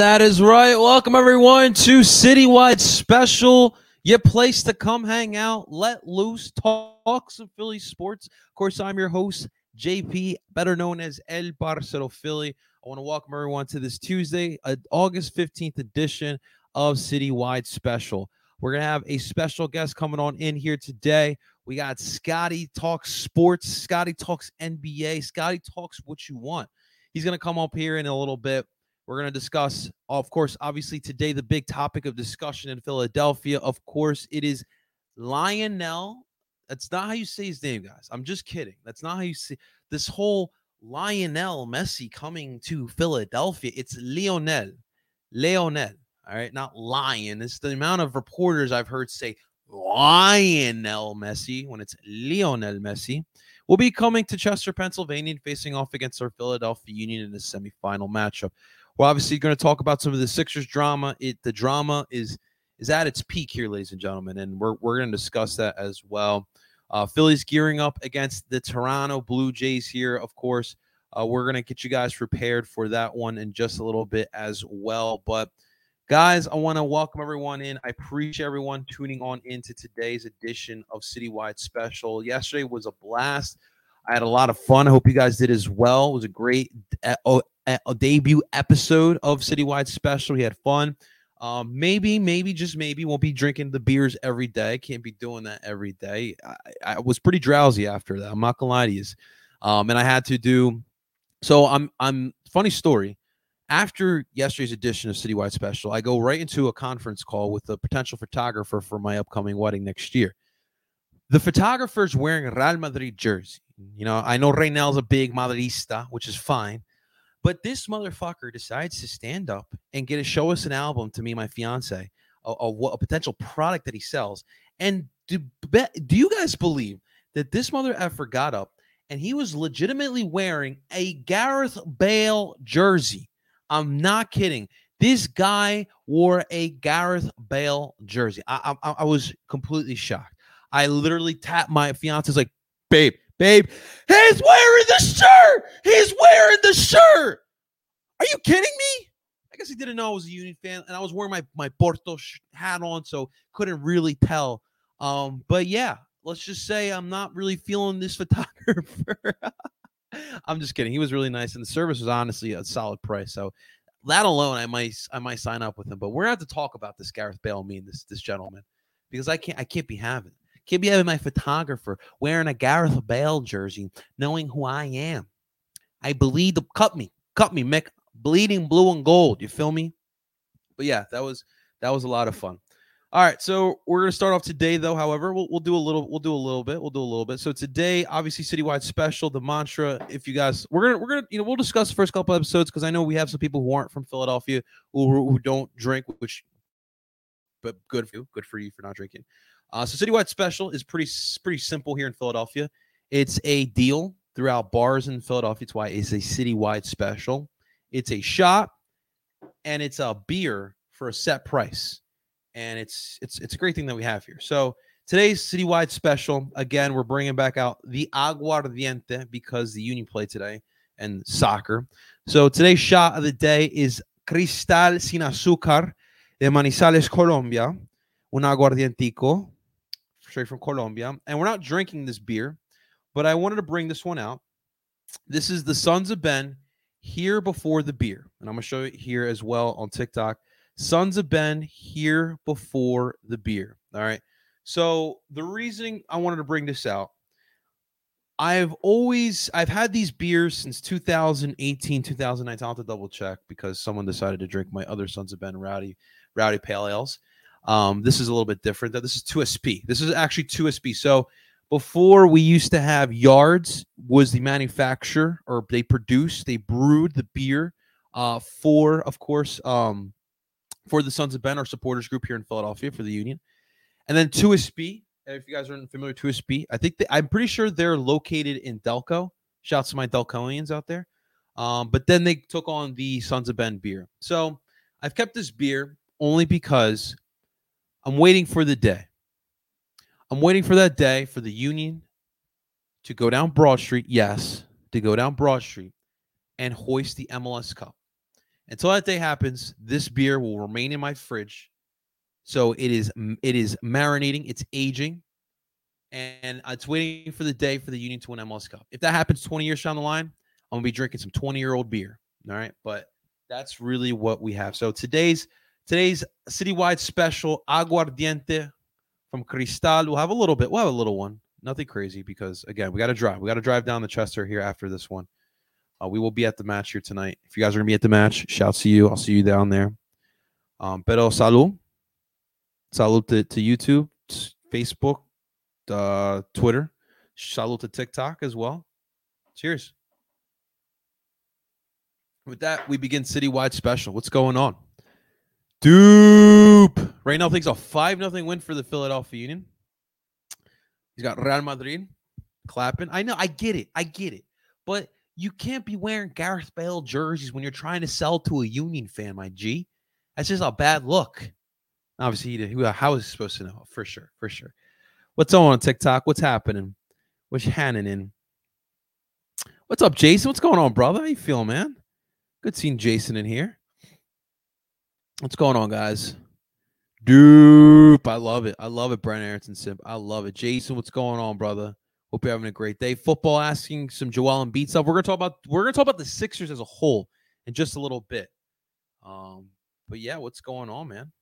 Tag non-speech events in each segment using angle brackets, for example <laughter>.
That is right. Welcome everyone to Citywide Special. Your place to come hang out, let loose, talk some Philly sports. Of course, I'm your host, JP, better known as El Parcero Philly. I want to welcome everyone to this Tuesday, uh, August 15th edition of Citywide Special. We're going to have a special guest coming on in here today. We got Scotty Talks Sports, Scotty Talks NBA, Scotty Talks what you want. He's going to come up here in a little bit we're going to discuss, of course, obviously today, the big topic of discussion in Philadelphia. Of course, it is Lionel. That's not how you say his name, guys. I'm just kidding. That's not how you say this whole Lionel Messi coming to Philadelphia. It's Lionel. Lionel. All right, not Lion. It's the amount of reporters I've heard say Lionel Messi when it's Lionel Messi will be coming to Chester, Pennsylvania, and facing off against our Philadelphia Union in the semifinal matchup. We're obviously going to talk about some of the Sixers drama. It the drama is is at its peak here, ladies and gentlemen, and we're we're going to discuss that as well. Uh, Philly's gearing up against the Toronto Blue Jays here, of course. Uh, we're going to get you guys prepared for that one in just a little bit as well. But guys, I want to welcome everyone in. I appreciate everyone tuning on into today's edition of Citywide Special. Yesterday was a blast. I had a lot of fun. I hope you guys did as well. It was a great uh, a debut episode of Citywide Special. We had fun. Um, maybe, maybe, just maybe, won't be drinking the beers every day. Can't be doing that every day. I, I was pretty drowsy after that. I'm not gonna lie to you. Um, and I had to do. So I'm, I'm. Funny story. After yesterday's edition of Citywide Special, I go right into a conference call with a potential photographer for my upcoming wedding next year. The photographer's wearing Real Madrid jersey. You know, I know Reynel's a big Madridista, which is fine. But this motherfucker decides to stand up and get to show us an album to me, my fiance, a, a, a potential product that he sells. And do, do you guys believe that this mother effer got up and he was legitimately wearing a Gareth Bale jersey? I'm not kidding. This guy wore a Gareth Bale jersey. I, I, I was completely shocked. I literally tapped my fiance's like, babe, babe. He's wearing the shirt. He's wearing the shirt. Are you kidding me? I guess he didn't know I was a Union fan, and I was wearing my my Porto hat on, so couldn't really tell. Um, but yeah, let's just say I'm not really feeling this <laughs> photographer. <laughs> I'm just kidding. He was really nice, and the service was honestly a solid price. So that alone, I might I might sign up with him. But we're gonna have to talk about this Gareth Bale, me and this this gentleman, because I can't I can't be having can't be having my photographer wearing a Gareth Bale jersey, knowing who I am. I bleed the cut me, cut me, Mick. Bleeding blue and gold. You feel me? But yeah, that was that was a lot of fun. All right, so we're gonna start off today, though. However, we'll, we'll do a little, we'll do a little bit, we'll do a little bit. So today, obviously, citywide special, the mantra. If you guys, we're gonna, we're gonna, you know, we'll discuss the first couple episodes because I know we have some people who aren't from Philadelphia who, who don't drink, which, but good for you, good for you for not drinking. Uh, so citywide special is pretty pretty simple here in Philadelphia. It's a deal throughout bars in Philadelphia. It's why it's a citywide special. It's a shot and it's a beer for a set price, and it's it's it's a great thing that we have here. So today's citywide special again, we're bringing back out the aguardiente because the Union play today and soccer. So today's shot of the day is Cristal sin azúcar de Manizales, Colombia, un aguardientico straight from Colombia. And we're not drinking this beer, but I wanted to bring this one out. This is the Sons of Ben here before the beer. And I'm going to show it here as well on TikTok. Sons of Ben here before the beer. All right. So the reasoning I wanted to bring this out, I've always I've had these beers since 2018, 2019. I'll have to double check because someone decided to drink my other Sons of Ben Rowdy Rowdy Pale Ales. Um, this is a little bit different. though. This is 2SP. This is actually 2SP. So before we used to have Yards was the manufacturer or they produced, they brewed the beer uh, for, of course, um, for the Sons of Ben, our supporters group here in Philadelphia for the Union. And then 2SP, if you guys aren't familiar with 2SP, I think they, I'm pretty sure they're located in Delco. Shouts to my Delcoians out there. Um, but then they took on the Sons of Ben beer. So I've kept this beer only because I'm waiting for the day. I'm waiting for that day for the union to go down Broad Street. Yes, to go down Broad Street and hoist the MLS Cup. Until that day happens, this beer will remain in my fridge. So it is it is marinating, it's aging, and it's waiting for the day for the Union to win MLS Cup. If that happens 20 years down the line, I'm gonna be drinking some 20 year old beer. All right, but that's really what we have. So today's today's citywide special aguardiente from Cristal. We'll have a little bit. We'll have a little one. Nothing crazy because again, we got to drive. We got to drive down the Chester here after this one. Uh, we will be at the match here tonight. If you guys are gonna be at the match, shout to you. I'll see you down there. Um, pero salud, salud to, to YouTube, Facebook, uh, Twitter, salud to TikTok as well. Cheers. With that, we begin citywide special. What's going on? Dupe. Right now, thinks a 5 nothing win for the Philadelphia Union. He's got Real Madrid clapping. I know, I get it. I get it. But you can't be wearing Gareth Bale jerseys when you're trying to sell to a Union fan, my G. That's just a bad look. Obviously, he, how is he supposed to know? For sure, for sure. What's on TikTok? What's happening? What's happening? What's up, Jason? What's going on, brother? How you feeling, man? Good seeing Jason in here. What's going on, guys? Dupe. I love it. I love it, Brent Aronson Simp. I love it. Jason, what's going on, brother? Hope you're having a great day. Football asking some Joel Embiid stuff. We're gonna talk about we're gonna talk about the Sixers as a whole in just a little bit. Um, but yeah, what's going on, man?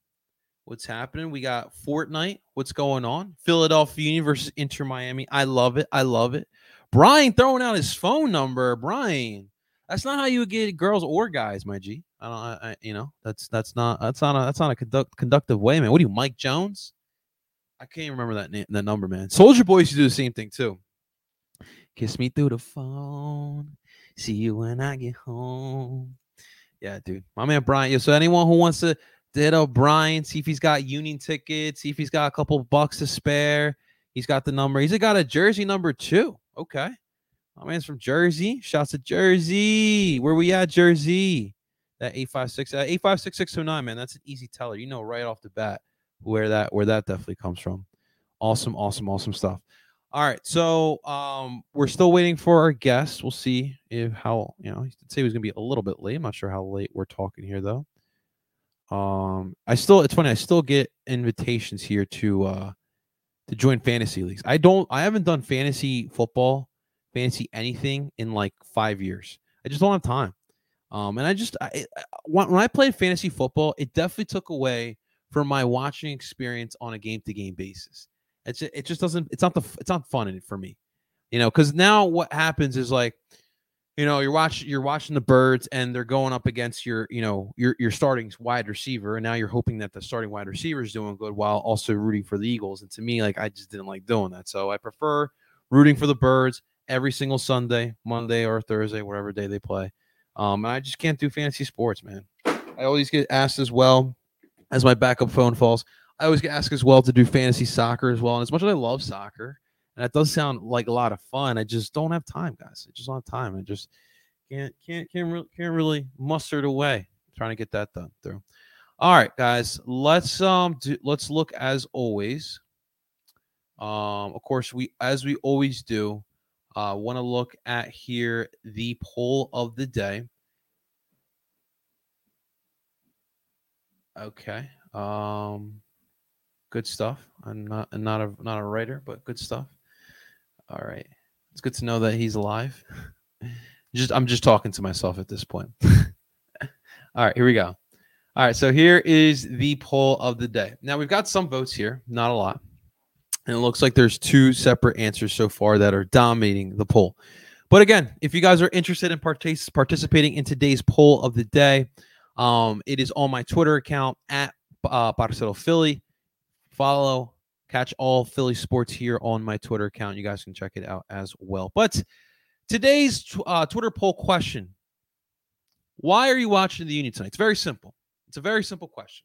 What's happening? We got Fortnite. What's going on? Philadelphia Union versus Inter Miami. I love it. I love it. Brian throwing out his phone number. Brian, that's not how you would get girls or guys, my G. I don't, I, I, you know, that's that's not that's not a that's not a conduct, conductive way, man. What are you, Mike Jones? I can't remember that name, that number, man. Soldier Boy used to do the same thing too. Kiss me through the phone. See you when I get home. Yeah, dude. My man Brian. Yeah, so anyone who wants to hit up Brian, see if he's got union tickets, see if he's got a couple bucks to spare. He's got the number. He's got a jersey number too. Okay. My man's from Jersey. Shouts to Jersey. Where we at, Jersey? That 856 uh, 856 man. That's an easy teller. You know right off the bat where that where that definitely comes from. Awesome, awesome, awesome stuff. All right, so um, we're still waiting for our guest. We'll see if how you know he did say he was gonna be a little bit late. I'm not sure how late we're talking here though. Um, I still it's funny. I still get invitations here to uh to join fantasy leagues. I don't. I haven't done fantasy football, fantasy anything in like five years. I just don't have time. Um, and I just I, when I played fantasy football, it definitely took away from my watching experience on a game to game basis. It's it just doesn't it's not the it's not fun in it for me, you know. Because now what happens is like, you know, you're watching you're watching the birds and they're going up against your you know your your starting wide receiver, and now you're hoping that the starting wide receiver is doing good while also rooting for the Eagles. And to me, like I just didn't like doing that, so I prefer rooting for the birds every single Sunday, Monday or Thursday, whatever day they play. Um, and I just can't do fantasy sports, man. I always get asked as well as my backup phone falls. I always get asked as well to do fantasy soccer as well. And as much as I love soccer, and that does sound like a lot of fun, I just don't have time, guys. I just don't have time. I just can't can't can't really can't really muster it away. trying to get that done through. All right, guys. Let's um do, let's look as always. Um, of course, we as we always do, uh, want to look at here the poll of the day. Okay. Um, good stuff. I'm not I'm not a not a writer, but good stuff. All right. It's good to know that he's alive. <laughs> just I'm just talking to myself at this point. <laughs> All right, here we go. All right, so here is the poll of the day. Now we've got some votes here, not a lot. And it looks like there's two separate answers so far that are dominating the poll. But again, if you guys are interested in partic- participating in today's poll of the day, um, it is on my Twitter account at uh, Parcero Philly. Follow, catch all Philly sports here on my Twitter account. You guys can check it out as well. But today's uh, Twitter poll question Why are you watching the Union tonight? It's very simple. It's a very simple question.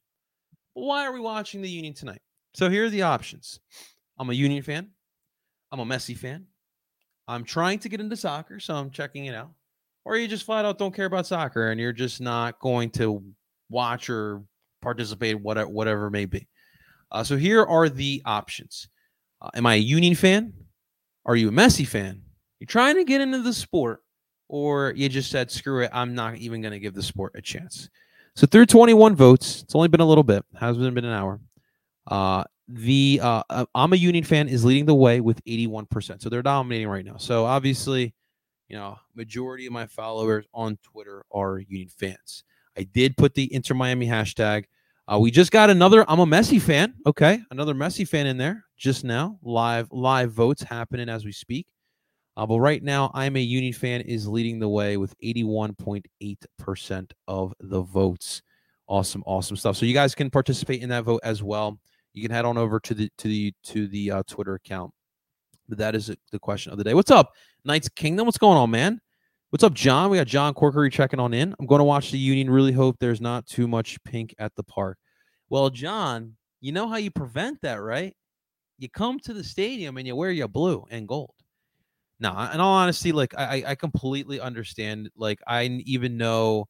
Why are we watching the Union tonight? So here are the options I'm a Union fan, I'm a Messi fan. I'm trying to get into soccer, so I'm checking it out or you just flat out don't care about soccer and you're just not going to watch or participate, whatever, whatever it may be. Uh, so here are the options. Uh, am I a Union fan? Are you a Messi fan? You're trying to get into the sport, or you just said, screw it, I'm not even going to give the sport a chance. So through 21 votes, it's only been a little bit, hasn't been an hour. Uh, the uh, uh I'm a Union fan is leading the way with 81%. So they're dominating right now. So obviously, you know, majority of my followers on Twitter are Union fans. I did put the Inter Miami hashtag. Uh, we just got another. I'm a Messi fan. Okay, another Messi fan in there just now. Live live votes happening as we speak. Uh, but right now, I'm a Union fan is leading the way with 81.8% of the votes. Awesome, awesome stuff. So you guys can participate in that vote as well. You can head on over to the to the to the uh, Twitter account. But that is the question of the day. What's up, Knights Kingdom? What's going on, man? What's up, John? We got John Corkery checking on in. I'm going to watch the Union. Really hope there's not too much pink at the park. Well, John, you know how you prevent that, right? You come to the stadium and you wear your blue and gold. Now, in all honesty, like I, I completely understand. Like I even know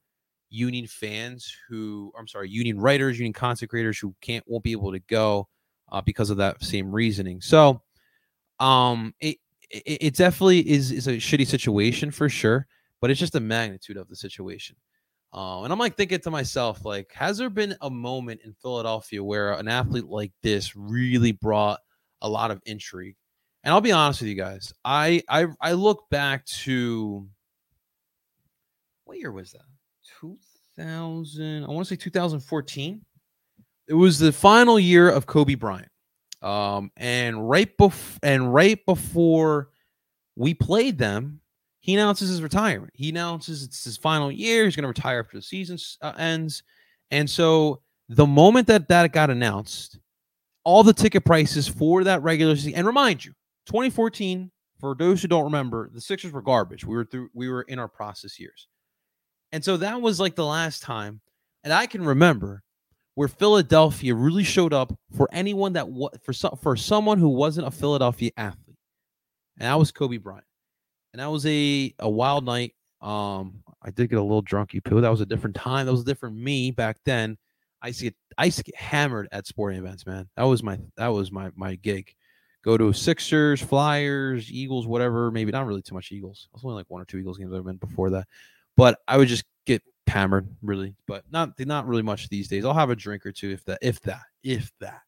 Union fans who, I'm sorry, Union writers, Union content creators who can't won't be able to go uh, because of that same reasoning. So, um, it it, it definitely is is a shitty situation for sure, but it's just the magnitude of the situation. Uh, and I'm like thinking to myself, like, has there been a moment in Philadelphia where an athlete like this really brought a lot of intrigue? And I'll be honest with you guys, I I I look back to what year was that? 2000. I want to say 2014. It was the final year of Kobe Bryant. Um, and right before and right before we played them, he announces his retirement. He announces it's his final year. He's going to retire after the season uh, ends. And so the moment that that got announced, all the ticket prices for that regular season, and remind you, 2014, for those who don't remember, the Sixers were garbage. We were through, we were in our process years. And so that was like the last time, and I can remember where Philadelphia really showed up for anyone that was for some for someone who wasn't a Philadelphia athlete, and that was Kobe Bryant, and that was a a wild night. Um, I did get a little drunky poo. That was a different time. That was a different me back then. I to get I used to get hammered at sporting events, man. That was my that was my my gig. Go to Sixers, Flyers, Eagles, whatever. Maybe not really too much Eagles. I was only like one or two Eagles games I've been before that, but I would just get hammered really, but not not really much these days. I'll have a drink or two if that, if that, if that.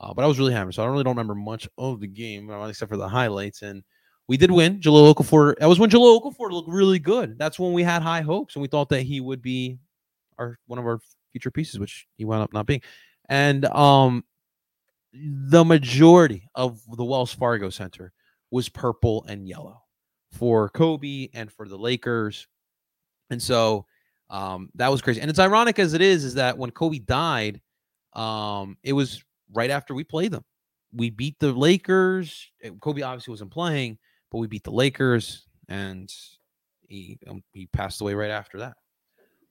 Uh, but I was really hammered, so I really don't remember much of the game uh, except for the highlights. And we did win. Jahlil Okafor. That was when Jahlil Okafor looked really good. That's when we had high hopes, and we thought that he would be our one of our future pieces, which he wound up not being. And um, the majority of the Wells Fargo Center was purple and yellow for Kobe and for the Lakers. And so um, that was crazy. And it's ironic as it is, is that when Kobe died, um, it was right after we played them. We beat the Lakers. Eh, Kobe obviously wasn't playing, but we beat the Lakers, and he um, he passed away right after that.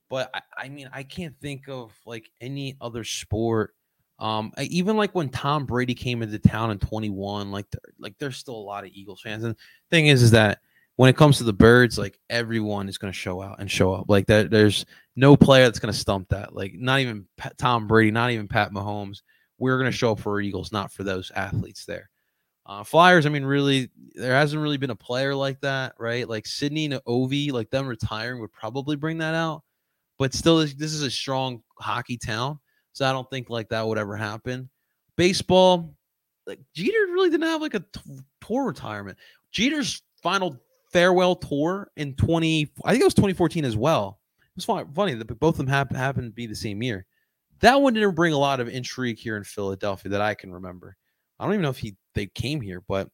But I, I mean, I can't think of like any other sport. Um, I, even like when Tom Brady came into town in 21, like like there's still a lot of Eagles fans. And thing is, is that when it comes to the birds, like everyone is going to show out and show up. Like that, there's no player that's going to stump that. Like not even Pat, Tom Brady, not even Pat Mahomes. We're going to show up for Eagles, not for those athletes there. Uh, Flyers, I mean, really, there hasn't really been a player like that, right? Like Sidney and Ovi, like them retiring would probably bring that out. But still, this, this is a strong hockey town, so I don't think like that would ever happen. Baseball, like Jeter really didn't have like a t- tour retirement. Jeter's final farewell tour in 20 I think it was 2014 as well. It was funny that both of them happened happened to be the same year. That one didn't bring a lot of intrigue here in Philadelphia that I can remember. I don't even know if he they came here, but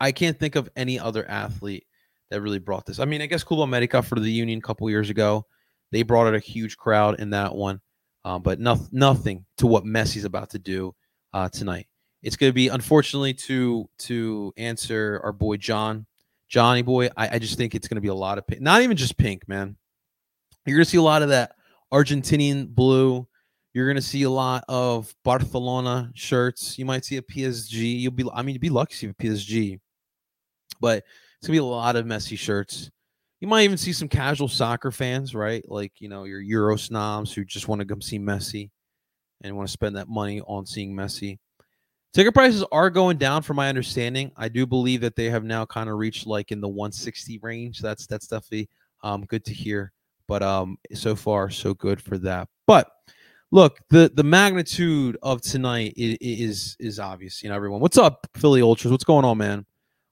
I can't think of any other athlete that really brought this. I mean, I guess Club America for the Union a couple years ago, they brought out a huge crowd in that one, um, but no, nothing to what Messi's about to do uh, tonight. It's going to be unfortunately to to answer our boy John Johnny boy, I, I just think it's going to be a lot of pink. Not even just pink, man. You're going to see a lot of that Argentinian blue. You're going to see a lot of Barcelona shirts. You might see a PSG. You'll be, I mean, you'd be lucky to see a PSG, but it's going to be a lot of Messi shirts. You might even see some casual soccer fans, right? Like, you know, your Euro snobs who just want to come see Messi and want to spend that money on seeing Messi. Ticket prices are going down from my understanding. I do believe that they have now kind of reached like in the 160 range. That's that's definitely um good to hear. But um so far so good for that. But look, the the magnitude of tonight is is, is obvious. You know, everyone. What's up, Philly Ultras? What's going on, man?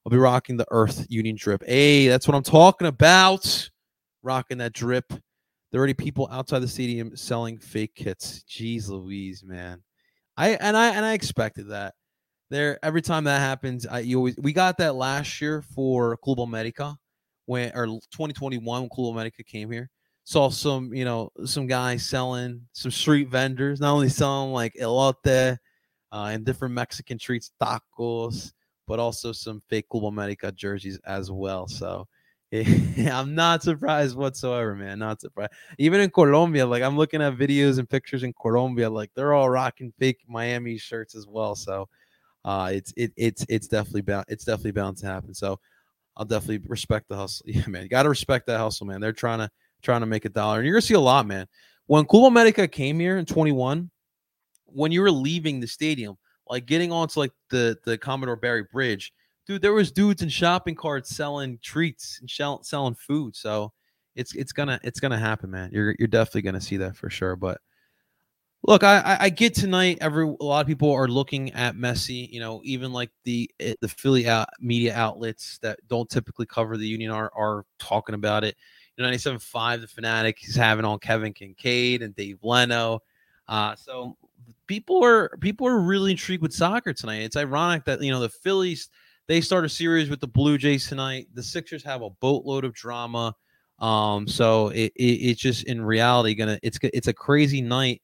I'll be rocking the Earth Union drip. Hey, that's what I'm talking about. Rocking that drip. There are already people outside the stadium selling fake kits. Jeez Louise, man. I and I and I expected that. There every time that happens, I you always we got that last year for Club America when or 2021 when Club America came here. Saw some, you know, some guys selling some street vendors, not only selling like elote uh, and different Mexican treats, tacos, but also some fake Club America jerseys as well. So <laughs> I'm not surprised whatsoever, man. Not surprised. Even in Colombia, like I'm looking at videos and pictures in Colombia, like they're all rocking fake Miami shirts as well. So uh, it's it it's it's definitely bound it's definitely bound to happen. So I'll definitely respect the hustle. <laughs> Yeah, man. You gotta respect that hustle, man. They're trying to trying to make a dollar. And you're gonna see a lot, man. When Club America came here in 21, when you were leaving the stadium, like getting onto like the the Commodore Barry Bridge, dude, there was dudes in shopping carts selling treats and shell, selling food. So it's it's gonna it's gonna happen, man. You're you're definitely gonna see that for sure. But look, I I get tonight. Every a lot of people are looking at Messi. You know, even like the eh, the Philly out, media outlets that don't typically cover the Union are are talking about it. You know, 97.5, the fanatic, he's having on Kevin Kinkead and Dave Leno. Uh, so people are people are really intrigued with soccer tonight. It's ironic that you know the Phillies they start a series with the Blue Jays tonight. The Sixers have a boatload of drama. Um, so it, it it's just in reality gonna it's it's a crazy night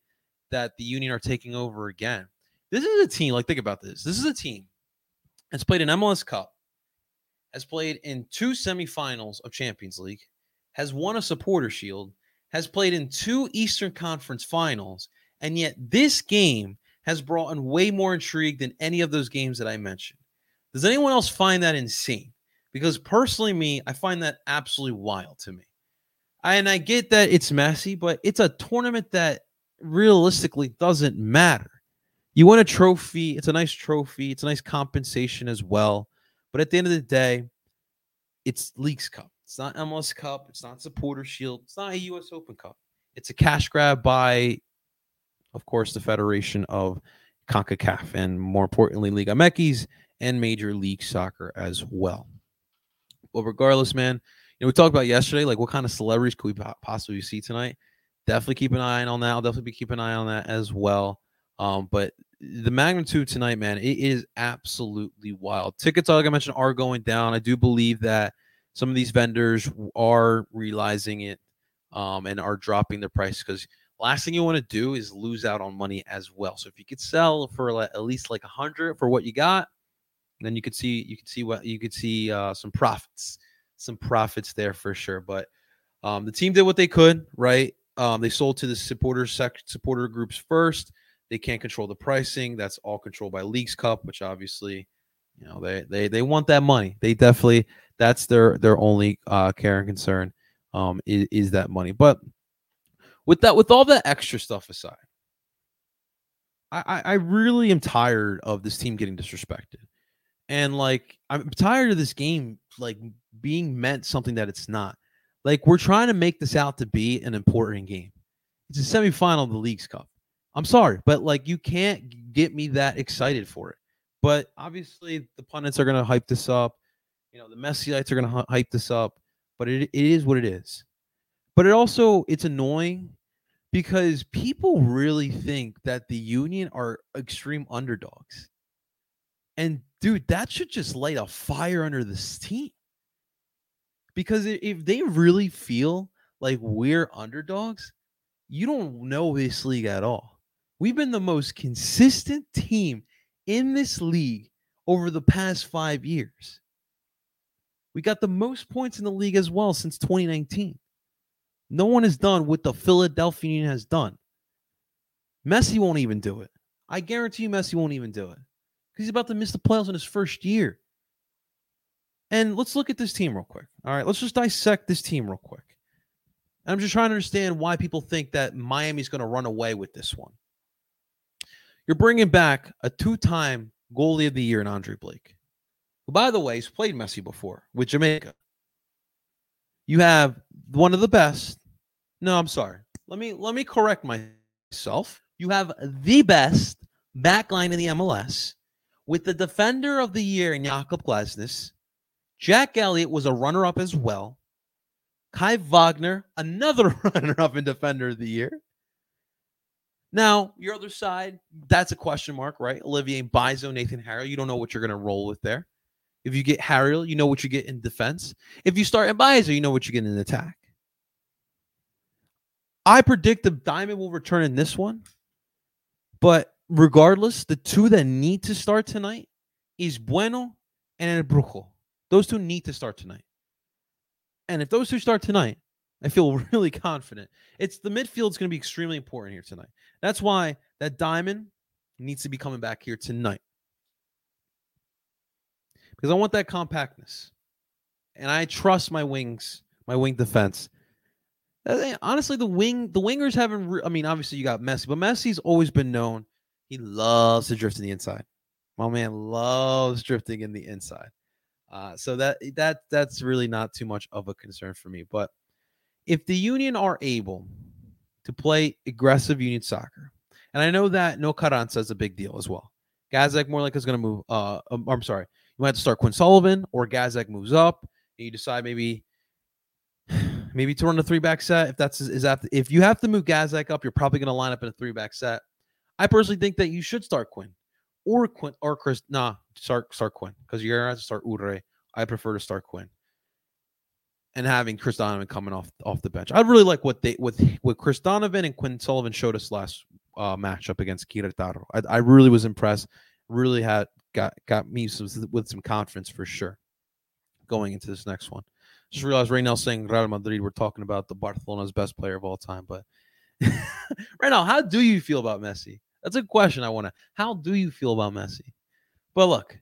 that the Union are taking over again. This is a team. Like think about this. This is a team that's played an MLS Cup, has played in two semifinals of Champions League, has won a Supporter Shield, has played in two Eastern Conference Finals, and yet this game has brought in way more intrigue than any of those games that I mentioned. Does anyone else find that insane? Because personally, me, I find that absolutely wild to me. And I get that it's messy, but it's a tournament that realistically doesn't matter. You win a trophy, it's a nice trophy, it's a nice compensation as well. But at the end of the day, it's Leagues Cup. It's not MLS Cup. It's not Supporter Shield. It's not a U.S. Open Cup. It's a cash grab by, of course, the Federation of CONCACAF and more importantly, Liga MX and Major League Soccer as well. Well, regardless, man, you know, we talked about yesterday, like what kind of celebrities could we possibly see tonight? Definitely keep an eye on that. I'll definitely be keeping an eye on that as well. Um, but the magnitude tonight, man, it is absolutely wild. Tickets, like I mentioned, are going down. I do believe that some of these vendors are realizing it um, and are dropping their price because last thing you want to do is lose out on money as well. So if you could sell for at least like a hundred for what you got, then you could see you could see what you could see uh, some profits, some profits there for sure. But um, the team did what they could, right? Um, they sold to the supporter sec- supporter groups first. They can't control the pricing. That's all controlled by Leagues Cup, which obviously, you know, they they they want that money. They definitely that's their their only uh, care and concern um, is, is that money. But with that, with all that extra stuff aside, I, I really am tired of this team getting disrespected. And like I'm tired of this game like being meant something that it's not. Like we're trying to make this out to be an important game. It's a semifinal of the Leagues Cup. I'm sorry, but like you can't get me that excited for it. But obviously the pundits are going to hype this up. You know, the Messiites are going to hype this up, but it, it is what it is. But it also it's annoying because people really think that the Union are extreme underdogs. And dude, that should just light a fire under this team. Because if they really feel like we're underdogs, you don't know this league at all. We've been the most consistent team in this league over the past five years. We got the most points in the league as well since 2019. No one has done what the Philadelphia Union has done. Messi won't even do it. I guarantee you, Messi won't even do it because he's about to miss the playoffs in his first year. And let's look at this team real quick. All right, let's just dissect this team real quick. And I'm just trying to understand why people think that Miami's going to run away with this one. You're bringing back a two time goalie of the year in Andre Blake, who, by the way, has played Messi before with Jamaica. You have one of the best. No, I'm sorry. Let me let me correct myself. You have the best back line in the MLS with the defender of the year in Jakob Glesnes. Jack Elliott was a runner-up as well. Kai Wagner, another <laughs> runner-up in defender of the year. Now, your other side, that's a question mark, right? Olivier Mbaizo, Nathan Harriel. You don't know what you're going to roll with there. If you get Harriel, you know what you get in defense. If you start Mbaizo, you know what you get in attack. I predict the Diamond will return in this one. But regardless, the two that need to start tonight is Bueno and El Brujo. Those two need to start tonight. And if those two start tonight, I feel <laughs> really confident. It's the midfield is going to be extremely important here tonight. That's why that diamond needs to be coming back here tonight. Because I want that compactness. And I trust my wings, my wing defense. Uh, honestly, the wing, the wingers haven't. Re- I mean, obviously you got Messi, but Messi's always been known. He loves to drift in the inside. My man loves drifting in the inside. Uh, so that that that's really not too much of a concern for me. But if the Union are able to play aggressive Union soccer, and I know that no Carranza is a big deal as well. More like is going to move. Uh, um, I'm sorry, you might have to start Quinn Sullivan or Gazdag moves up, and you decide maybe <sighs> maybe to run a three back set. If that's is that if you have to move Gazdag up, you're probably going to line up in a three back set. I personally think that you should start Quinn or Quinn or Chris. Nah, start start Quinn because you're going to start Uhre. I prefer to start Quinn and having Chris Donovan coming off off the bench. I really like what they with what Chris Donovan and Quinn Sullivan showed us last uh, matchup against Querétaro. I, I really was impressed. Really had got got me some, with some confidence for sure going into this next one. Just realized right now saying Real Madrid, we're talking about the Barcelona's best player of all time. But <laughs> right now, how do you feel about Messi? That's a question I want to. How do you feel about Messi? But look,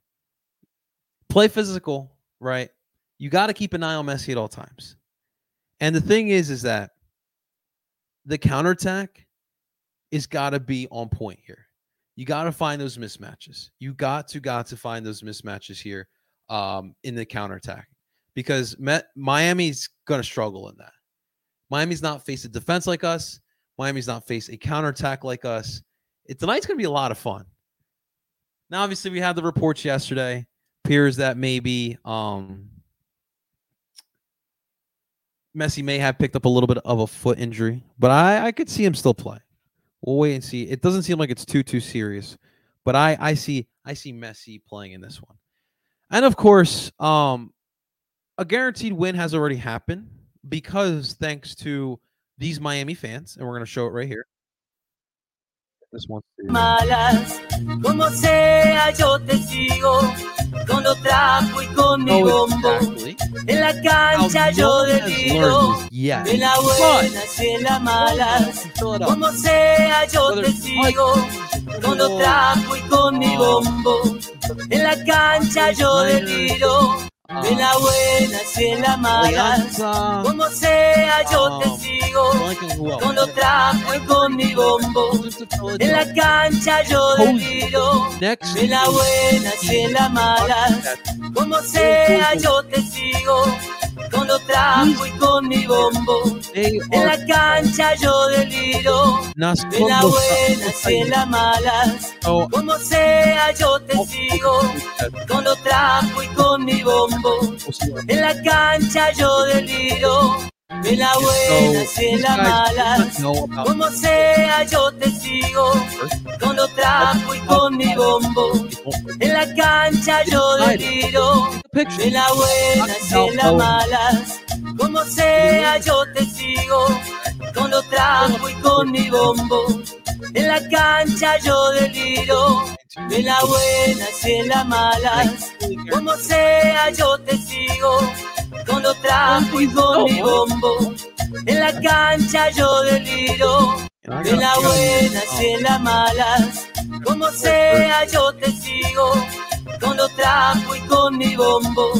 play physical, right? you got to keep an eye on Messi at all times. And the thing is, is that the counterattack is got to be on point here. You got to find those mismatches. You got to got to find those mismatches here um, in the counterattack because Met, Miami's going to struggle in that. Miami's not face a defense like us. Miami's not face a counterattack like us. It, tonight's going to be a lot of fun. Now, obviously, we had the reports yesterday. Appears that maybe um, Messi may have picked up a little bit of a foot injury, but I, I could see him still play. We'll wait and see. It doesn't seem like it's too too serious, but I I see I see Messi playing in this one, and of course, um, a guaranteed win has already happened because thanks to these Miami fans, and we're going to show it right here. This one. Malas, como sea, yo te sigo. con los trapos y con mi bombo. En la cancha yo deliro, en la buena y en la mala. Como sea yo te sigo, con los trapos y con mi bombo. En la cancha yo deliro. En la buena y en la mala, como sea yo te sigo, con los trapos y con mi bombo. En la cancha yo deliro, en la buena y en la mala, como sea yo te sigo, con los trapos y con mi bombo. En la cancha yo deliro, en la buena y en la mala, como sea yo te sigo, con los trapos y con mi bombo. En la cancha yo deliro. En la buena y en la mala, como sea yo te sigo, con los trapos y con mi bombo. En la cancha yo deliro, en la buena y en la mala, como sea yo te sigo, con los trapos y con mi bombo. En la cancha yo deliro, en la buena y en la mala, como sea yo te sigo, con los trapos y con mi bombo. En la cancha yo deliro, en la buena y en la mala, como sea yo te sigo, con los trapos y con mi bombo.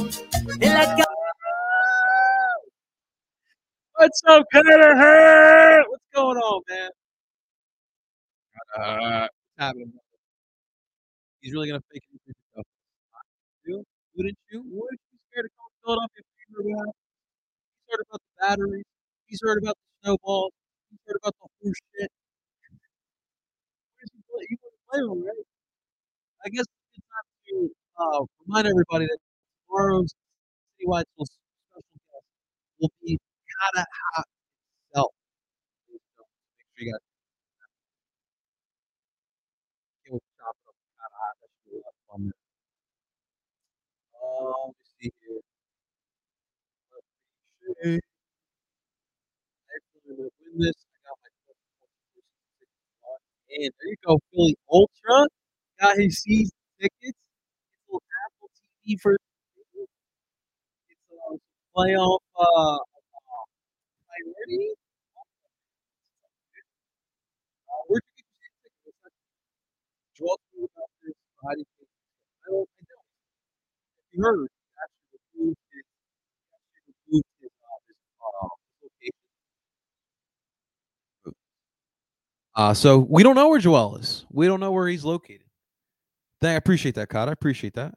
En la cancha What's up, Cutter? What's going on, man? Uh, happening? He's really gonna fake it. Wouldn't you? Wouldn't you be scared to come to Philadelphia if you heard about? He's heard about the batteries. He's heard about the snowballs. He's heard about the horse shit. You wouldn't blame him, right? I guess it's time to uh, remind everybody that tomorrow's citywide special guest will be Kata Hot itself. Make sure you guys. Can't wait to chop it see. Hopefully we'll win this. And there you go, Philly Ultra. Got his season tickets. Apple TV for it's a playoff uh, priority. Uh, where'd you get your tickets? Through about this. I don't, I don't. You heard, he actually removed his, he actually removed his, uh, his, uh, location. Uh, so we don't know where Joel is. We don't know where he's located. I appreciate that, Cod. I appreciate that.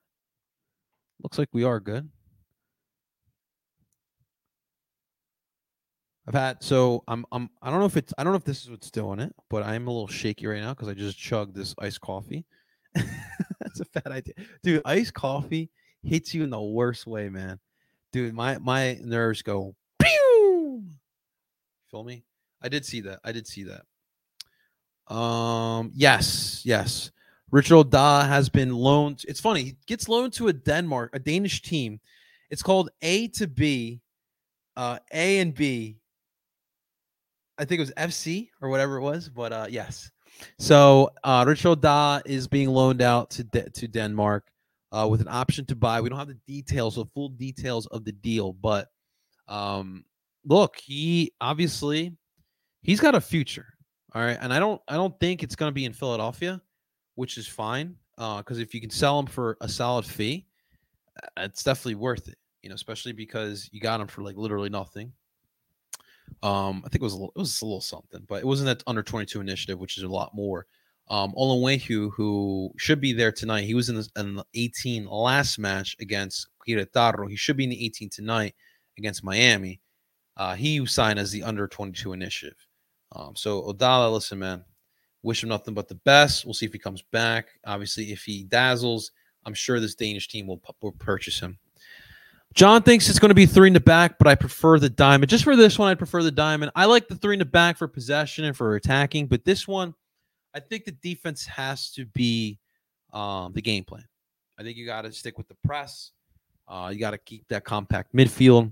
Looks like we are good. I've had so I'm I'm I don't know if it's I don't know if this is what's doing it, but I'm a little shaky right now because I just chugged this iced coffee. <laughs> That's a bad idea, dude. Iced coffee hits you in the worst way, man. Dude, my my nerves go pew. Feel me? I did see that. I did see that. Um, yes, yes. Richard Da has been loaned. It's funny. He gets loaned to a Denmark, a Danish team. It's called A to B, uh, A and B. I think it was FC or whatever it was, but uh, yes. So uh, Richard Da is being loaned out to De- to Denmark uh, with an option to buy. We don't have the details, the full details of the deal, but um, look, he obviously he's got a future. All right, and I don't I don't think it's going to be in Philadelphia which is fine. Because uh, if you can sell them for a solid fee, it's definitely worth it. You know, especially because you got them for like literally nothing. Um, I think it was a little, it was a little something, but it wasn't that under 22 initiative, which is a lot more. Um, Olwethu, who should be there tonight, he was in, the, in the 18 last match against Querétaro. He should be in the 18 tonight against Miami. Uh, he signed as the under 22 initiative. Um, so Odada, listen, man, Wish him nothing but the best. We'll see if he comes back. Obviously, if he dazzles, I'm sure this Danish team will, will purchase him. John thinks it's going to be three in the back, but I prefer the diamond. Just for this one, I prefer the diamond. I like the three in the back for possession and for attacking, but this one, I think the defense has to be um, the game plan. I think you got to stick with the press. Uh, you got to keep that compact midfield,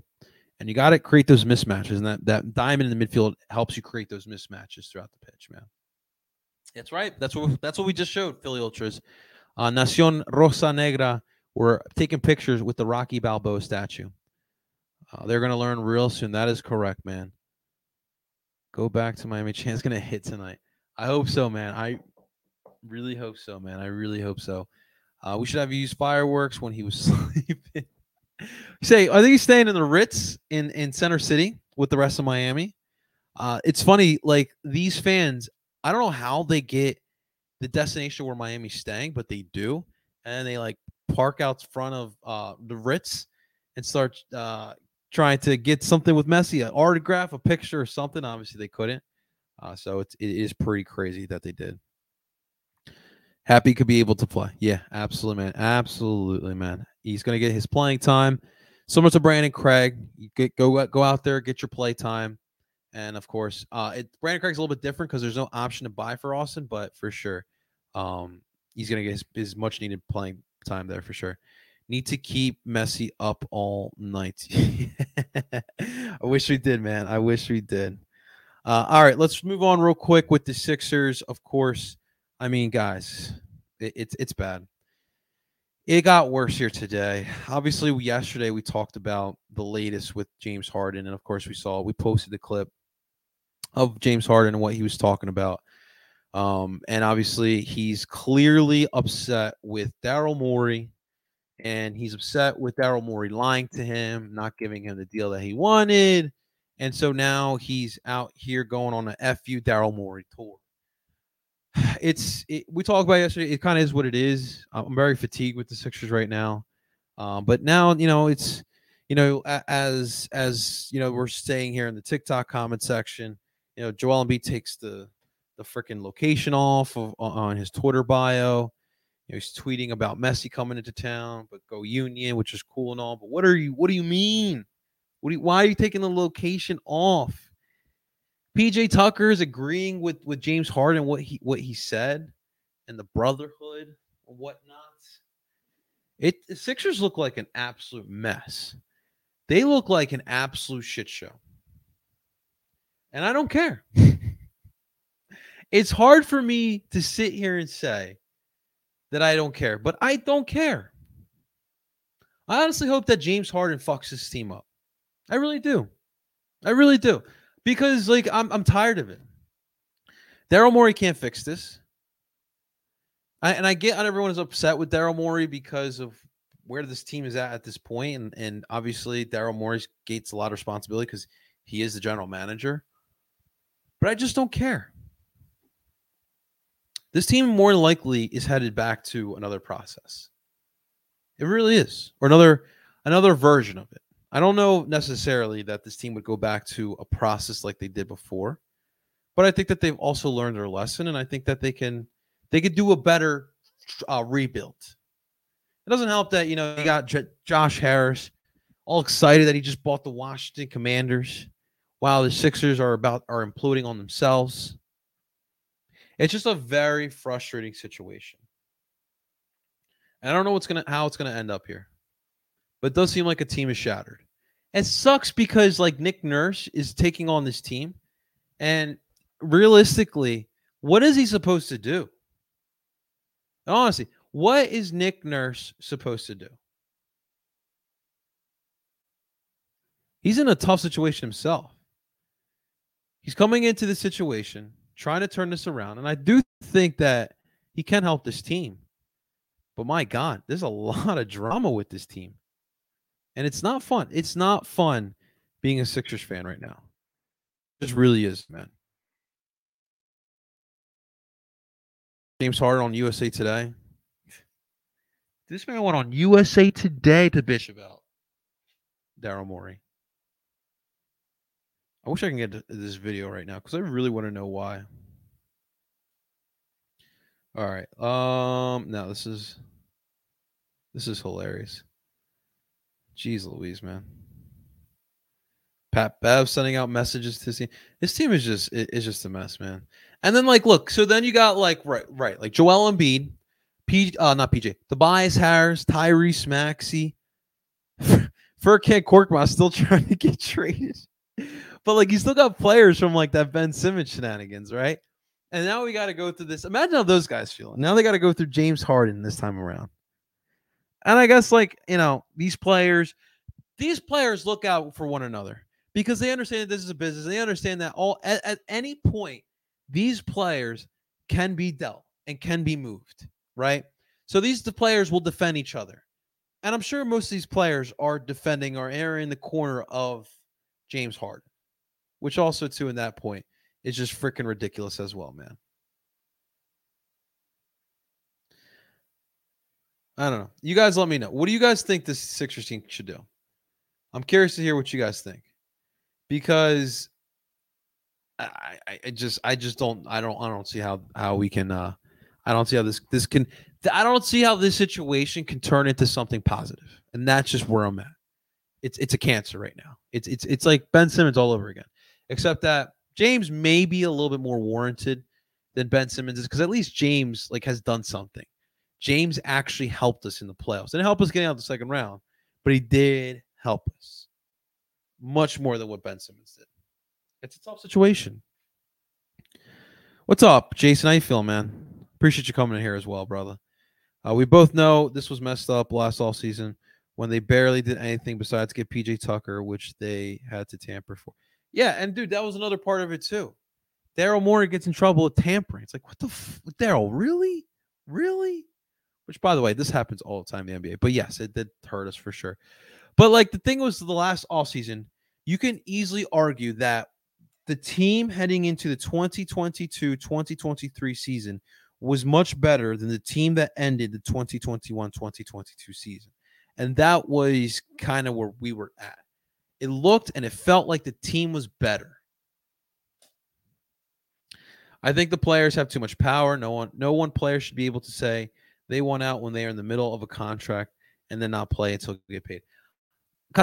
and you got to create those mismatches. And that that diamond in the midfield helps you create those mismatches throughout the pitch, man. That's right. That's what that's what we just showed. Philly Ultras, uh, Nacion Rosa Negra were taking pictures with the Rocky Balboa statue. Uh, they're gonna learn real soon. That is correct, man. Go back to Miami. <laughs> Chan's gonna hit tonight. I hope so, man. I really hope so, man. I really hope so. Uh, we should have used fireworks when he was <laughs> sleeping. Say, think he's staying in the Ritz in in Center City with the rest of Miami. Uh, it's funny, like these fans I don't know how they get the destination where Miami's staying, but they do, and they like park out front of uh, the Ritz and start uh, trying to get something with Messi, an autograph, a picture, or something. Obviously, they couldn't. Uh, so it's it is pretty crazy that they did. Happy could be able to play. Yeah, absolutely, man. Absolutely, man. He's gonna get his playing time. Similar to Brandan Craig, get go go out there, get your play time. And of course, uh, it, Brandan Craig's a little bit different because there's no option to buy for Austin, but for sure, um, he's going to get his, his much needed playing time there for sure. Need to keep Messi up all night. <laughs> I wish we did, man. I wish we did. Uh, all right, let's move on real quick with the Sixers. Of course, I mean, guys, it, it's it's bad. It got worse here today. Obviously, yesterday we talked about the latest with James Harden, and of course, we saw we posted the clip of James Harden and what he was talking about. Um, and obviously, he's clearly upset with Daryl Morey, and he's upset with Daryl Morey lying to him, not giving him the deal that he wanted. And so now he's out here going on a FU Daryl Morey tour. It's it, we talked about yesterday. It kind of is what it is. I'm very fatigued with the Sixers right now, um, but now you know it's you know as as you know we're staying here in the TikTok comment section. You know, Joel Embiid takes the the freaking location off of on his Twitter bio. You know, he's tweeting about Messi coming into town, but go Union, which is cool and all. But what are you? What do you mean? What do you, why are you taking the location off? PJ Tucker is agreeing with with James Harden what he what he said and the brotherhood and whatnot. It the Sixers look like an absolute mess. They look like an absolute shit show. And I don't care. it's hard for me to sit here and say that I don't care, but I don't care. I honestly hope that James Harden fucks his team up. I really do. I really do because like I'm I'm tired of it. Daryl Morey can't fix this. I, and I get on everyone is upset with Daryl Morey because of where this team is at at this point, and and obviously Daryl Morey gates a lot of responsibility because he is the general manager. But I just don't care. This team more than likely is headed back to another process. It really is, or another another version of it. I don't know necessarily that this team would go back to a process like they did before, but I think that they've also learned their lesson, and I think that they can they could do a better uh, rebuild. It doesn't help that you know you got J- Josh Harris all excited that he just bought the Washington Commanders, while the Sixers are about are imploding on themselves. It's just a very frustrating situation. And I don't know what's gonna how it's gonna end up here, but it does seem like a team is shattered. It sucks because like Nick Nurse is taking on this team, and realistically, what is he supposed to do? Honestly, what is Nick Nurse supposed to do? He's in a tough situation himself. He's coming into the situation trying to turn this around, and I do think that he can help this team. But my God, there's a <laughs> lot of drama with this team and it's not fun. It's not fun being a Sixers fan right now. It just really is, man. James Harden on USA Today. This man went on USA Today to bitch about Daryl Morey. I wish I can get this video right now because I really want to know why. All right. Um. Now this is this is hilarious. Jeez Louise, man. Pat Bev sending out messages to see this team is just is just a mess, man. And then like, look, so then you got like right, right, like Joel Embiid, P, uh, not PJ, Tobias Harris, Tyrese Maxey, <laughs> Furkan Korkmaz still <laughs> trying to get traded, but like you still got players from like that Ben Simmons shenanigans, right? And now we got to go through this. Imagine how those guys feel. Now they got to go through James Harden this time around. And I guess like, you know, these players, these players look out for one another because they understand that this is a business. They understand that all at, at any point, these players can be dealt and can be moved, right? So these the players will defend each other. And I'm sure most of these players are defending or are in the corner of James Harden, which also, too, in that point, is just freaking ridiculous as well, man. I don't know. You guys let me know. What do you guys think this Sixers team should do? I'm curious to hear what you guys think. Because I, I, I just I just don't I don't I don't see how how we can uh I don't see how this this can I don't see how this situation can turn into something positive. And that's just where I'm at. It's it's a cancer right now. It's it's it's like Ben Simmons all over again. Except that James may be a little bit more warranted than Ben Simmons is because at least James like has done something. James actually helped us in the playoffs. Didn't help us getting out the second round, but he did help us much more than what Ben Simmons did. It's a tough situation. What's up, Jason? How you feeling, man? Appreciate you coming in here as well, brother. Uh, we both know this was messed up last all season when they barely did anything besides get PJ Tucker, which they had to tamper for. Yeah, and dude, that was another part of it too. Daryl Morey gets in trouble with tampering. It's like, what the f- Daryl? Really? Really? Which, by the way, this happens all the time in the NBA. But yes, it did hurt us for sure. But like the thing was, the last off season, you can easily argue that the team heading into the 2022-2023 season was much better than the team that ended the 2021-2022 season. And that was kind of where we were at. It looked and it felt like the team was better. I think the players have too much power. No one no one player should be able to say they want out when they are in the middle of a contract and then not play until they get paid.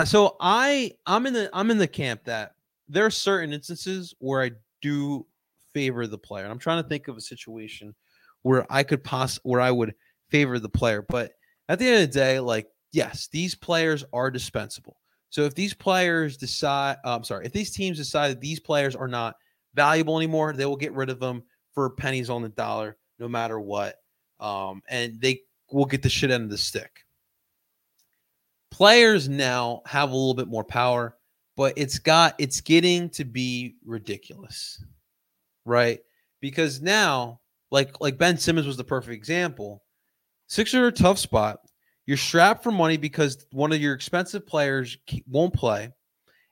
So I I'm in the I'm in the camp that there are certain instances where I do favor the player. I'm trying to think of a situation where I could pass where I would favor the player, but at the end of the day, like yes, these players are dispensable. So if these players decide, uh, I'm sorry, if these teams decide that these players are not valuable anymore, they will get rid of them for pennies on the dollar, no matter what, um, and they will get the shit end of the stick. Players now have a little bit more power but it's got it's getting to be ridiculous, right? Because now, like like Ben Simmons was the perfect example. Sixers are a tough spot. You're strapped for money because one of your expensive players won't play,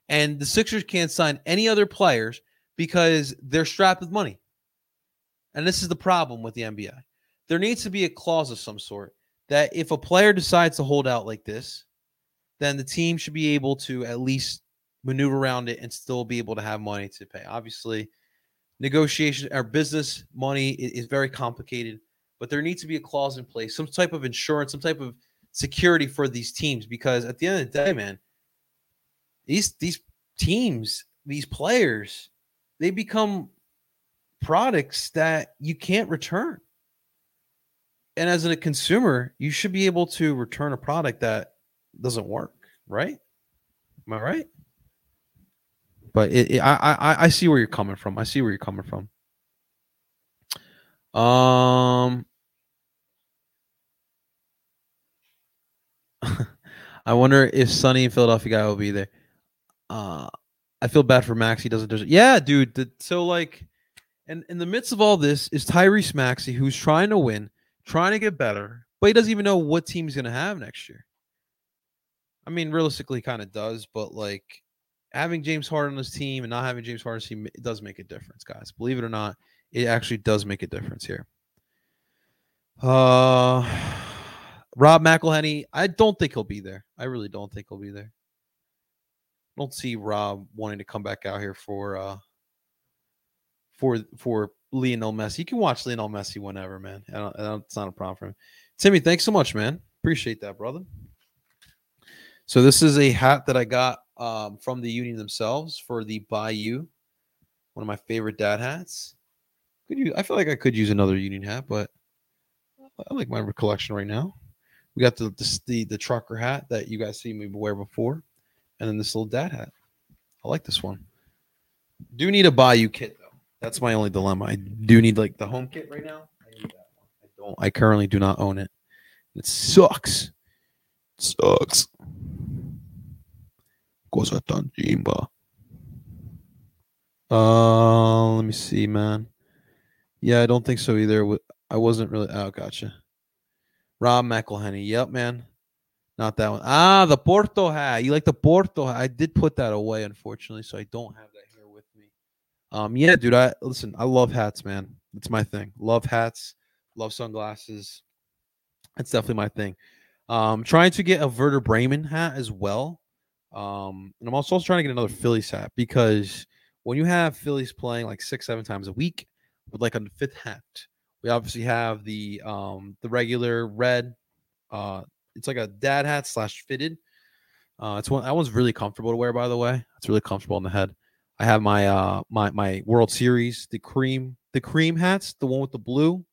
and the Sixers can't sign any other players because they're strapped with money. And this is the problem with the NBA. There needs to be a clause of some sort that if a player decides to hold out like this, then the team should be able to at least maneuver around it and still be able to have money to pay. Obviously, negotiation or business money is, very complicated, but there needs to be a clause in place, some type of insurance, some type of security for these teams because at the end of the day, man, these these teams, these players, they become products that you can't return. And as a consumer, you should be able to return a product that doesn't work, right? Am I right? But it, it, I, I I see where you're coming from. I see where you're coming from. Um, <laughs> I wonder if Sunny Philadelphia guy will be there. Uh, I feel bad for Max. He doesn't do it. Yeah, dude. The, so like, and in the midst of all this is Tyrese Maxey, who's trying to win, trying to get better, but he doesn't even know what team he's gonna have next year. I mean, realistically, kind of does, but like, having James Harden on his team and not having James Harden team does make a difference, guys. Believe it or not, it actually does make a difference here. Uh <sighs> Rob McElhenney, I don't think he'll be there. I really don't think he'll be there. Don't see Rob wanting to come back out here for uh for for Lionel Messi. You can watch Lionel Messi whenever, man. I don't, I don't, it's not a problem for him. Timmy, thanks so much, man. Appreciate that, brother. So this is a hat that I got um, from the union themselves for the Bayou, one of my favorite dad hats. Could you? I feel like I could use another union hat, but I like my collection right now. We got the, the the the, trucker hat that you guys see me wear before, and then this little dad hat. I like this one. Do need a Bayou kit. That's my only dilemma. I do need like the home kit right now. I need that one. I don't. I currently do not own it. It sucks. It sucks. Cosa tan chimba. Uh, let me see, man. Yeah, I don't think so either. I wasn't really. Oh, gotcha. Rob McElhenney. Yep, man. Not that one. Ah, the Porto hat. You like the Porto hat? I did put that away, unfortunately, so I don't have that here with me. Um, yeah, dude. I listen. I love hats, man. It's my thing. Love hats. Love sunglasses. That's definitely my thing. Um, trying to get a Werder Bremen hat as well. Um, and I'm also, also trying to get another Phillies hat because when you have Phillies playing like six, seven times a week with like a fifth hat, we obviously have the um the regular red. Uh, it's like a dad hat slash fitted. Uh, it's one that one's really comfortable to wear, by the way. It's really comfortable on the head. I have my uh my my World Series, the cream, the cream hats, the one with the blue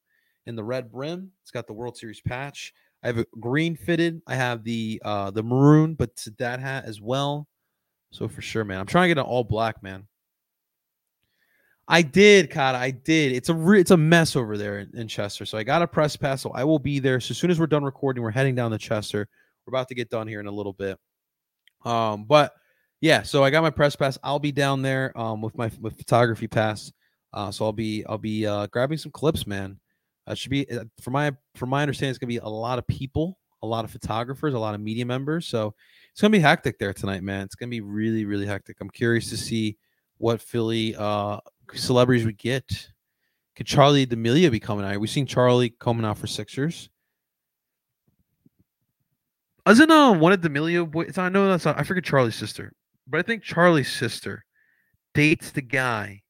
and the red brim. It's got the World Series patch. I have a green fitted. I have the uh the maroon, but that hat as well. So for sure, man. I'm trying to get an all black, man. I did, Kata. I did. It's a re- it's a mess over there in, in, Chester. So I got a press pass. So I will be there. So as soon as we're done recording, we're heading down to Chester. We're about to get done here in a little bit. Um, but yeah, so I got my press pass. I'll be down there um with my with photography pass. Uh, so I'll be I'll be uh grabbing some clips, man. Uh, should be for my for my understanding, it's gonna be a lot of people, a lot of photographers, a lot of media members. So it's gonna be hectic there tonight, man. It's gonna be really really hectic. I'm curious to see what Philly uh celebrities we get. Could Charli D'Amelio be coming out? We've seen Charli coming out for Sixers. Isn't uh one of D'Amelio boys? I know that's not, I forget Charli's sister, but I think Charli's sister dates the guy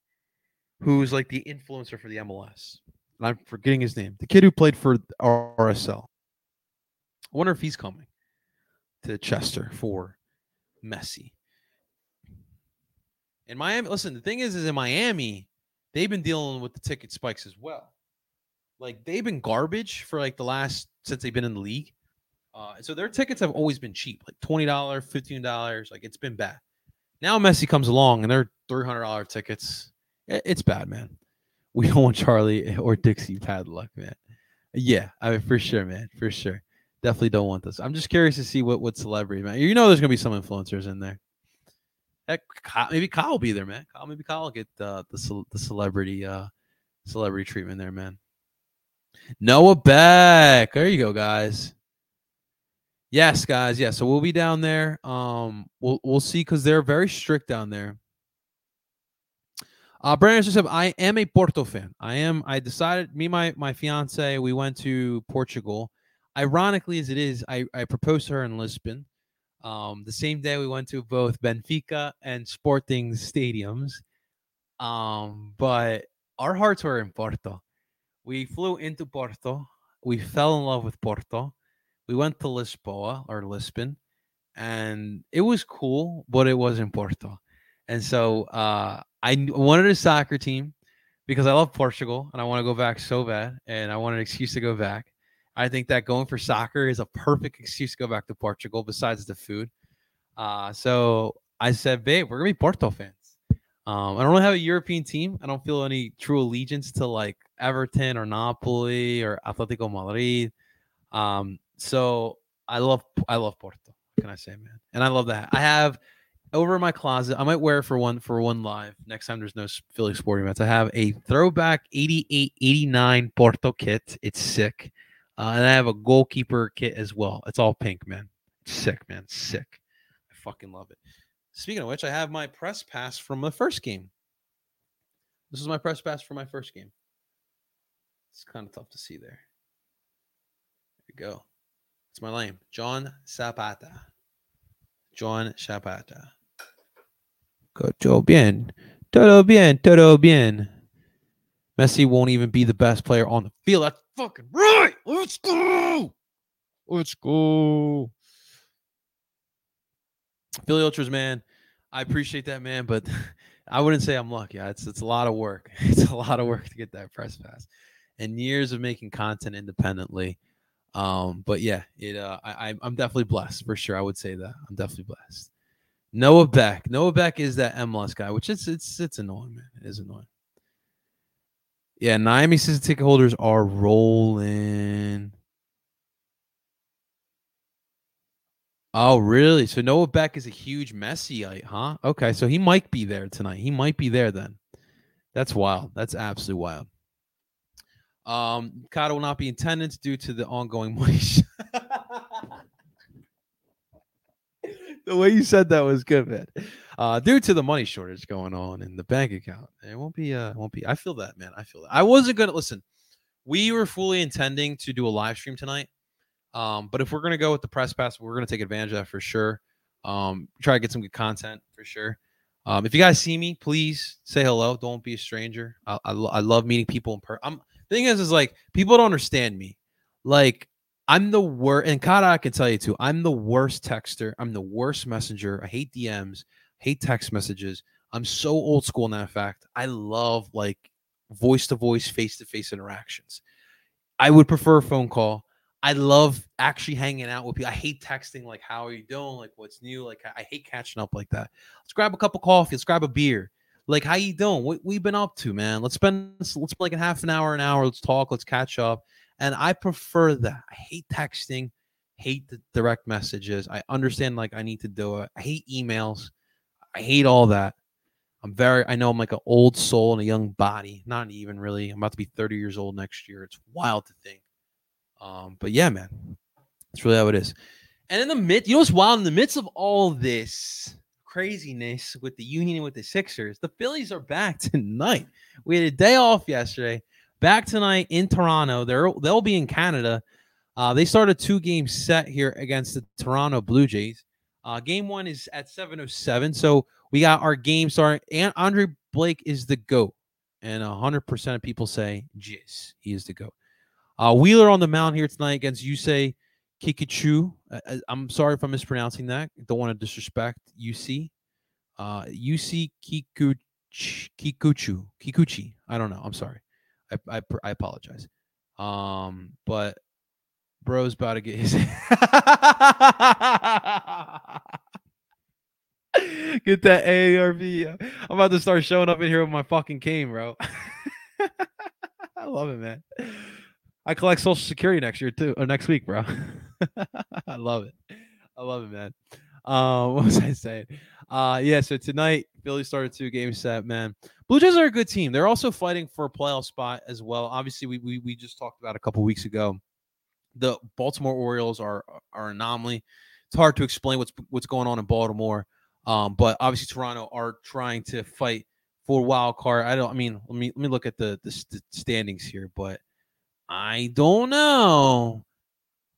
who's like the influencer for the MLS. And I'm forgetting his name. The kid who played for RSL. I wonder if he's coming to Chester for Messi. In Miami, listen, the thing is, is in Miami, they've been dealing with the ticket spikes as well. Like they've been garbage for like the last since they've been in the league. Uh, so their tickets have always been cheap, like twenty dollars, fifteen dollars. Like it's been bad. Now Messi comes along and they're three hundred dollar tickets. It's bad, man. We <laughs> don't want Charli or Dixie bad luck, man. Yeah, I mean for sure, man, for sure. Definitely don't want this. I'm just curious to see what what celebrity, man. You know, there's gonna be some influencers in there. Heck, maybe Kyle will be there, man. Kyle, maybe Kyle will get the the celebrity uh celebrity treatment there, man. Noah Beck. There you go, guys. Yes, guys. Yeah, so we'll be down there. Um, we'll we'll see because they're very strict down there. Uh, Brandon said, "I am a Porto fan. I am. I decided. Me, my my fiance, we went to Portugal. Ironically, as it is, I I proposed to her in Lisbon. Um, the same day we went to both Benfica and Sporting stadiums. Um, but our hearts were in Porto. We flew into Porto. We fell in love with Porto we went to Lisboa or Lisbon, and it was cool, but it wasn't Porto. And so uh, I wanted a soccer team because I love Portugal and I want to go back so bad, and I want an excuse to go back. I think that going for soccer is a perfect excuse to go back to Portugal, besides the food. Uh, so I said, babe, we're gonna be Porto fans. Um, I don't really have a European team. I don't feel any true allegiance to like Everton or Napoli or Atletico Madrid. Um, so I love I love Porto. Can I say, man? And I love that. I have over in my closet. I might wear it for one for one live next time. There's no Philly sporting events. I have a throwback 88 89 Porto kit. It's sick, uh, and I have a goalkeeper kit as well. It's all pink, man. sick, man. Sick. I fucking love it. Speaking of which, I have my press pass from the first game. This is my press pass for my first game. It's kind of tough to see there. There you go. It's my name, John Zapata. John Zapata. Todo bien. Todo bien. Todo bien. Messi won't even be the best player on the field. That's fucking right. Let's go. Let's go. Philly Ultras, man. I appreciate that, man, but <laughs> I wouldn't say I'm lucky. It's it's a lot of work. <laughs> It's a lot of work to get that press pass, and years of making content independently. Um, but yeah, it uh, I, I'm definitely blessed for sure. I would say that I'm definitely blessed. Noah Beck. Noah Beck is that MLS guy, which it's it's it's annoying, man. It is annoying. Yeah, Miami season ticket holders are rolling. Oh, really? So Noah Beck is a huge Messiite, huh? Okay, so he might be there tonight. He might be there then. That's wild. That's absolutely wild. Um, Kata will not be in attendance due to the ongoing money. <laughs> the way you said that was good, man. Uh, due to the money shortage going on in the bank account, it won't be. Uh, won't be. I feel that, man. I feel that. I wasn't gonna listen. We were fully intending to do a live stream tonight, um, but if we're gonna go with the press pass, we're gonna take advantage of that for sure. Um, try to get some good content for sure. Um, if you guys see me, please say hello. Don't be a stranger. I, I, I love meeting people in person. I'm thing is, is like people don't understand me. Like I'm the worst, and Kata I can tell you too. I'm the worst texter. I'm the worst messenger. I hate DMs. Hate text messages. I'm so old school in that fact. I love like voice to voice, face to face interactions. I would prefer a phone call. I love actually hanging out with people. I hate texting like how are you doing? Like what's new? Like I hate catching up like that. Let's grab a cup of coffee. Let's grab a beer. Like, how you doing? What we been up to, man? Let's spend let's spend like a half an hour, an hour. Let's talk. Let's catch up. And I prefer that. I hate texting. Hate the direct messages. I understand like I need to do it. I hate emails. I hate all that. I'm very. I know I'm like an old soul in a young body. Not even really. I'm about to be 30 years old next year. It's wild to think. Um, but yeah, man, that's really how it is. And in the mid, you know what's wild? In the midst of all this craziness with the Union with the Sixers. The Phillies are back <laughs> tonight. We had a day off yesterday. Back tonight in Toronto. They're they'll be in Canada. Uh, they start a two game set here against the Toronto Blue Jays. Uh, game one is at 7:07. So we got our game starting. And Andre Blake is the GOAT. And 100% of people say, yes, he is the GOAT. Uh, Wheeler on the mound here tonight against Yusei Kikuchi. Uh, uh, I'm sorry if I'm mispronouncing that. Don't want to disrespect UC. Uh, UC Kikuchi. Kikuchu. Kikuchi. I don't know. I'm sorry. I, I, I apologize. Um, but bro's about to get his <laughs> Get that AARP. I'm about to start showing up in here with my fucking cane, bro. <laughs> I love it, man. I collect Social Security next year too, or next week, bro. <laughs> I love it. I love it, man. Um, <laughs> what was I saying? Uh, yeah. So tonight, Philly started two game set, man. Blue Jays are a good team. They're also fighting for a playoff spot as well. Obviously, we we, we just talked about a couple weeks ago. The Baltimore Orioles are are anomaly. It's hard to explain what's what's going on in Baltimore. Um, but obviously Toronto are trying to fight for wild card. I don't. I mean, let me let me look at the the st- standings here, but I don't know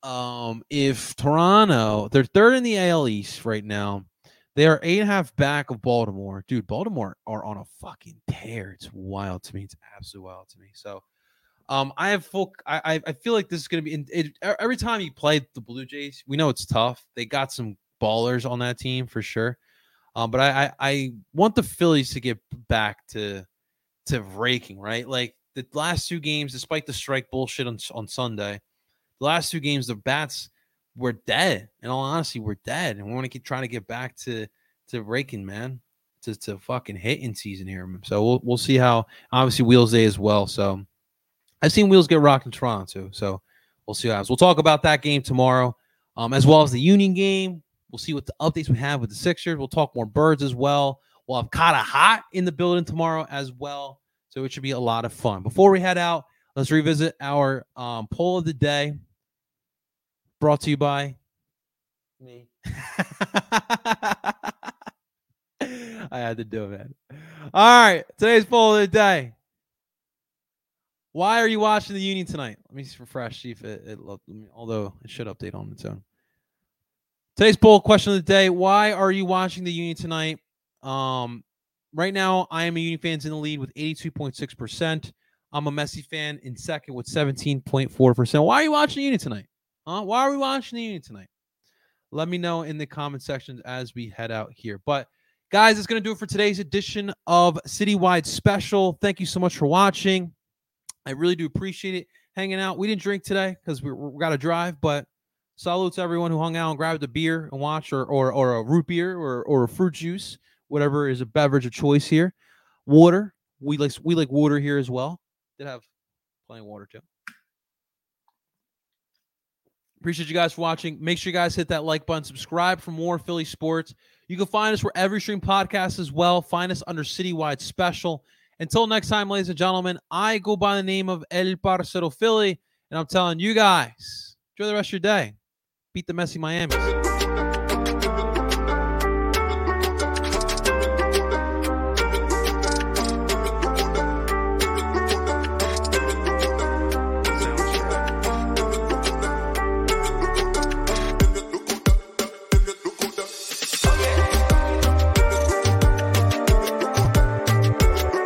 um, if Toronto they're third in the AL East right now. They are eight and a half back of Baltimore. Dude, Baltimore are on a fucking tear. It's wild to me. It's absolutely wild to me. So um, I have full. I I feel like this is going to be. It, every time you play the Blue Jays, we know it's tough. They got some ballers on that team for sure. Um, but I, I, I want the Phillies to get back to to raking, right? Like the last two games, despite the strike bullshit on, on Sunday, the last two games, the bats were dead. In all honesty, we're dead, and we want to keep trying to get back to to raking, man, to to fucking hitting season here. So we'll we'll see how. Obviously, Wheels Day as well. So I've seen Wheels get rocked in Toronto. So we'll see how. We'll talk about that game tomorrow, um, as well as the Union game. We'll see what the updates we have with the Sixers. We'll talk more birds as well. We'll have Kata Hot in the building tomorrow as well. So it should be a lot of fun. Before we head out, let's revisit our um, poll of the day brought to you by me. <laughs> I had to do it. Man. All right. Today's poll of the day. Why are you watching the Union tonight? Let me refresh, see if it, it although it should update on its own. Today's poll question of the day: Why are you watching the Union tonight? Um, right now, I am a Union fans in the lead with 82.6 percent. I'm a Messi fan in second with 17.4 percent. Why are you watching the Union tonight? Huh? Why are we watching the Union tonight? Let me know in the comment section as we head out here. But guys, it's going to do it for today's edition of Citywide Special. Thank you so much for watching. I really do appreciate it hanging out. We didn't drink today because we, we got to drive, but Salute to everyone who hung out and grabbed a beer and watched, or or, or a root beer, or or a fruit juice, whatever is a beverage of choice here. Water, we like we like water here as well. Did have plenty of water too. Appreciate you guys for watching. Make sure you guys hit that like button, subscribe for more Philly sports. You can find us wherever you stream podcasts as well. Find us under Citywide Special. Until next time, ladies and gentlemen, I go by the name of El Parcero Philly, and I'm telling you guys, enjoy the rest of your day beat the messy Miami.